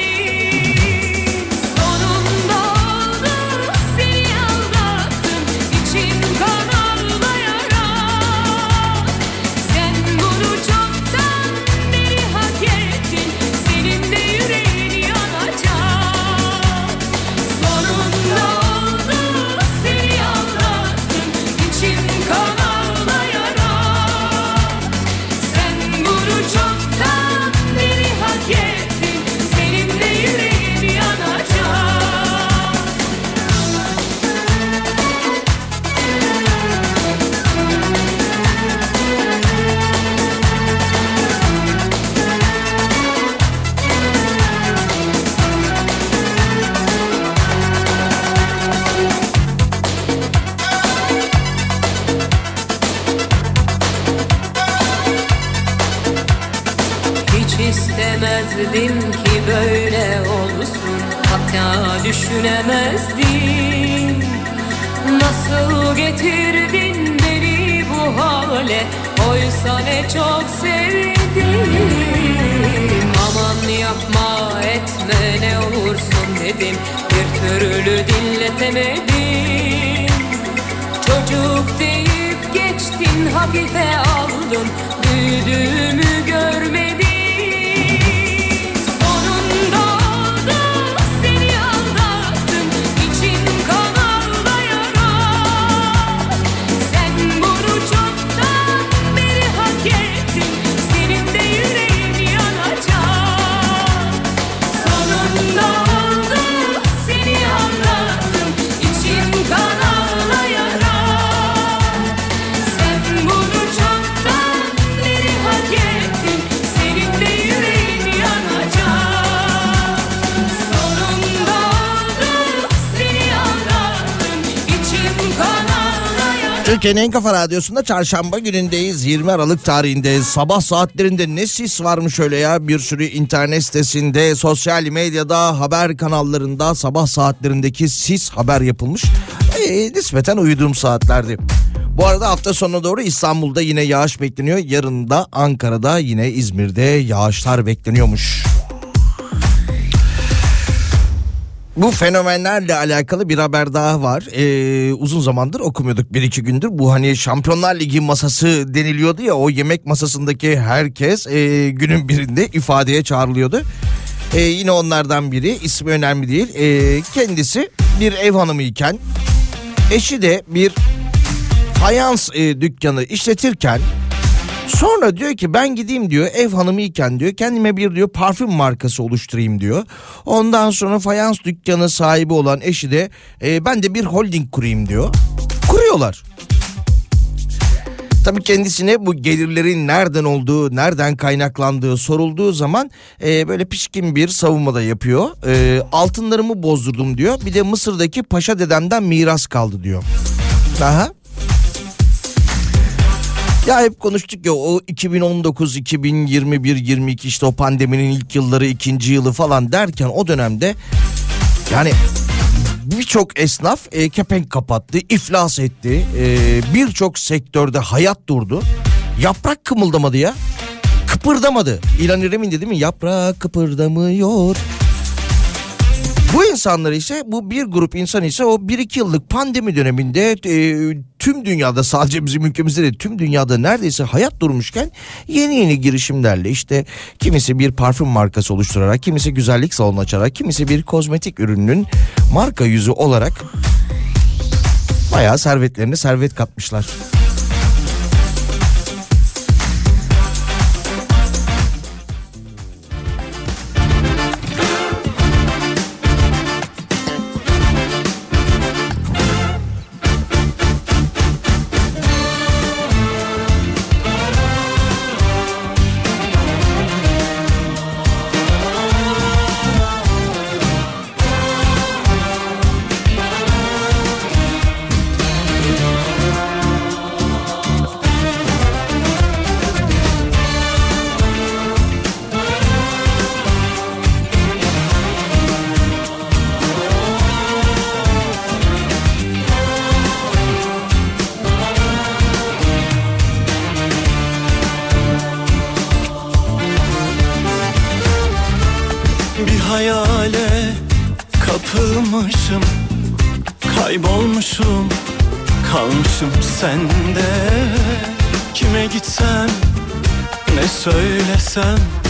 istemezdim ki böyle olsun Hatta düşünemezdim. Nasıl getirdin beni bu hale? Oysa ne çok sevdim. Aman yapma etme ne olursun dedim. Bir türlü dinletemedim. Çocuk deyip geçtin hafife aldın. Büyüdüğümü görmedin Türkiye'nin en kafa radyosunda çarşamba günündeyiz. 20 Aralık tarihinde sabah saatlerinde ne sis varmış öyle ya. Bir sürü internet sitesinde, sosyal medyada, haber kanallarında sabah saatlerindeki sis haber yapılmış. Ee, nispeten uyuduğum saatlerdi. Bu arada hafta sonuna doğru İstanbul'da yine yağış bekleniyor. Yarın da Ankara'da yine İzmir'de yağışlar bekleniyormuş. Bu fenomenlerle alakalı bir haber daha var. Ee, uzun zamandır okumuyorduk bir iki gündür. Bu hani Şampiyonlar Ligi masası deniliyordu ya o yemek masasındaki herkes e, günün birinde ifadeye çağrılıyordu. Ee, yine onlardan biri ismi önemli değil. Ee, kendisi bir ev hanımı iken eşi de bir fayans e, dükkanı işletirken Sonra diyor ki ben gideyim diyor ev hanımı iken diyor kendime bir diyor parfüm markası oluşturayım diyor. Ondan sonra fayans dükkanı sahibi olan eşi de e, ben de bir holding kurayım diyor. Kuruyorlar. Tabii kendisine bu gelirlerin nereden olduğu, nereden kaynaklandığı sorulduğu zaman e, böyle pişkin bir savunma da yapıyor. E, altınlarımı bozdurdum diyor. Bir de Mısır'daki paşa dedemden miras kaldı diyor. Aha. Ya hep konuştuk ya o 2019, 2021, 22 işte o pandeminin ilk yılları, ikinci yılı falan derken o dönemde yani birçok esnaf e, kepenk kapattı, iflas etti. E, birçok sektörde hayat durdu. Yaprak kımıldamadı ya. Kıpırdamadı. İlan İrem'in de mi? Yaprak kıpırdamıyor. Bu insanlar ise bu bir grup insan ise o bir iki yıllık pandemi döneminde e, tüm dünyada sadece bizim ülkemizde de tüm dünyada neredeyse hayat durmuşken yeni yeni girişimlerle işte kimisi bir parfüm markası oluşturarak kimisi güzellik salonu açarak kimisi bir kozmetik ürünün marka yüzü olarak bayağı servetlerine servet katmışlar. Söylesem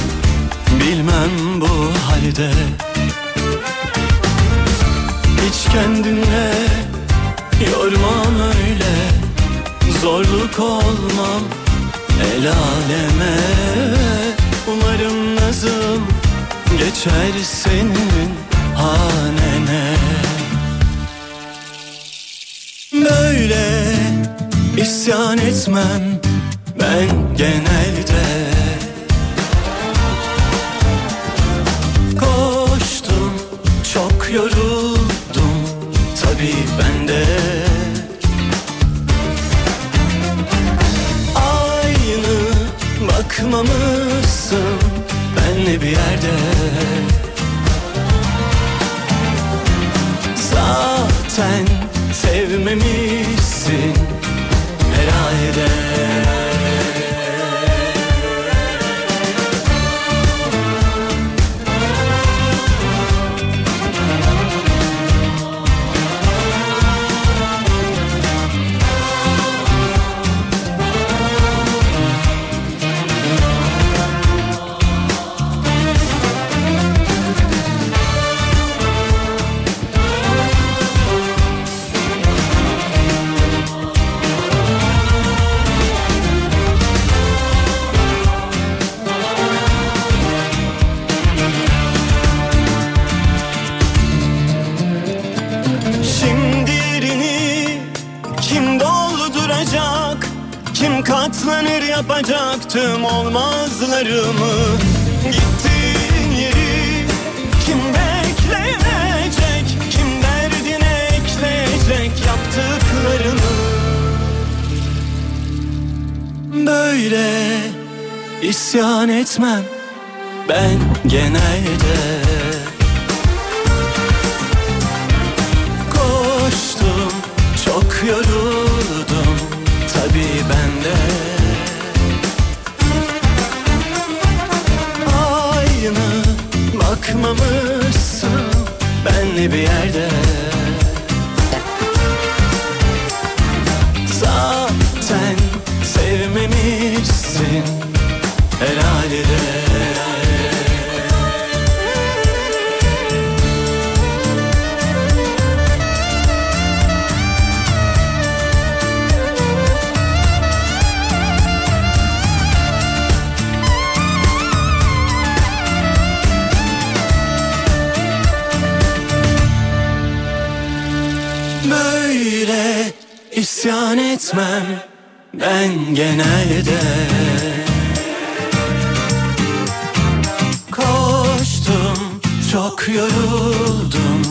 çok yoruldum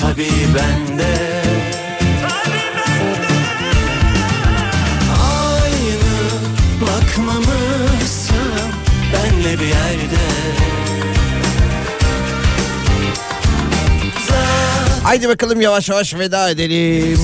tabii ben de Aynı bakmamışsın benle bir yerde Haydi bakalım yavaş yavaş veda edelim.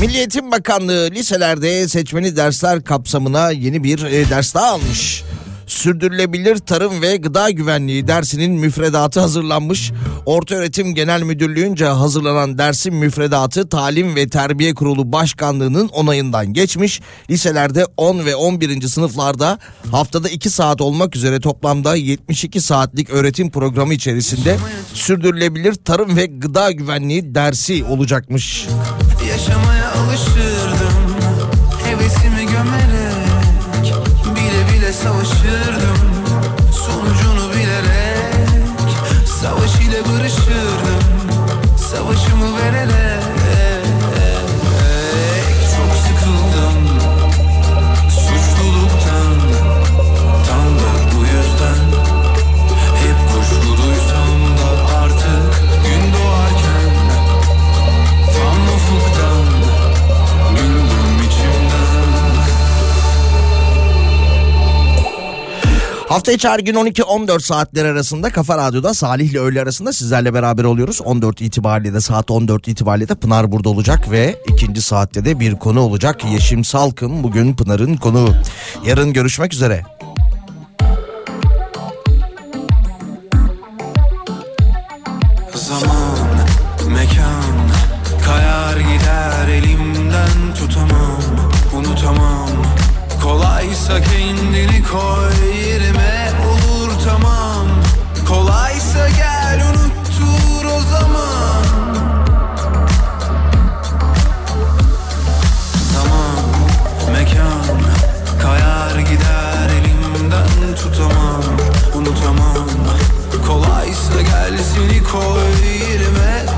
Milli Eğitim Bakanlığı liselerde seçmeli dersler kapsamına yeni bir eh, ders daha almış. Sürdürülebilir Tarım ve Gıda Güvenliği dersinin müfredatı hazırlanmış. Ortaöğretim Genel Müdürlüğü'nce hazırlanan dersin müfredatı Talim ve Terbiye Kurulu Başkanlığı'nın onayından geçmiş. Liselerde 10 ve 11. sınıflarda haftada 2 saat olmak üzere toplamda 72 saatlik öğretim programı içerisinde sürdürülebilir tarım ve gıda güvenliği dersi olacakmış. Yaşamaya alışırdım Hafta içi her gün 12-14 saatler arasında Kafa Radyo'da Salih ile öğle arasında sizlerle beraber oluyoruz. 14 itibariyle de saat 14 itibariyle de Pınar burada olacak ve ikinci saatte de bir konu olacak. Yeşim Salkım bugün Pınar'ın konuğu. Yarın görüşmek üzere. Zaman, mekan Kayar gider elimden tutamam Unutamam Kolaysa kendini koy yerime Kaysa gel seni koy yerime.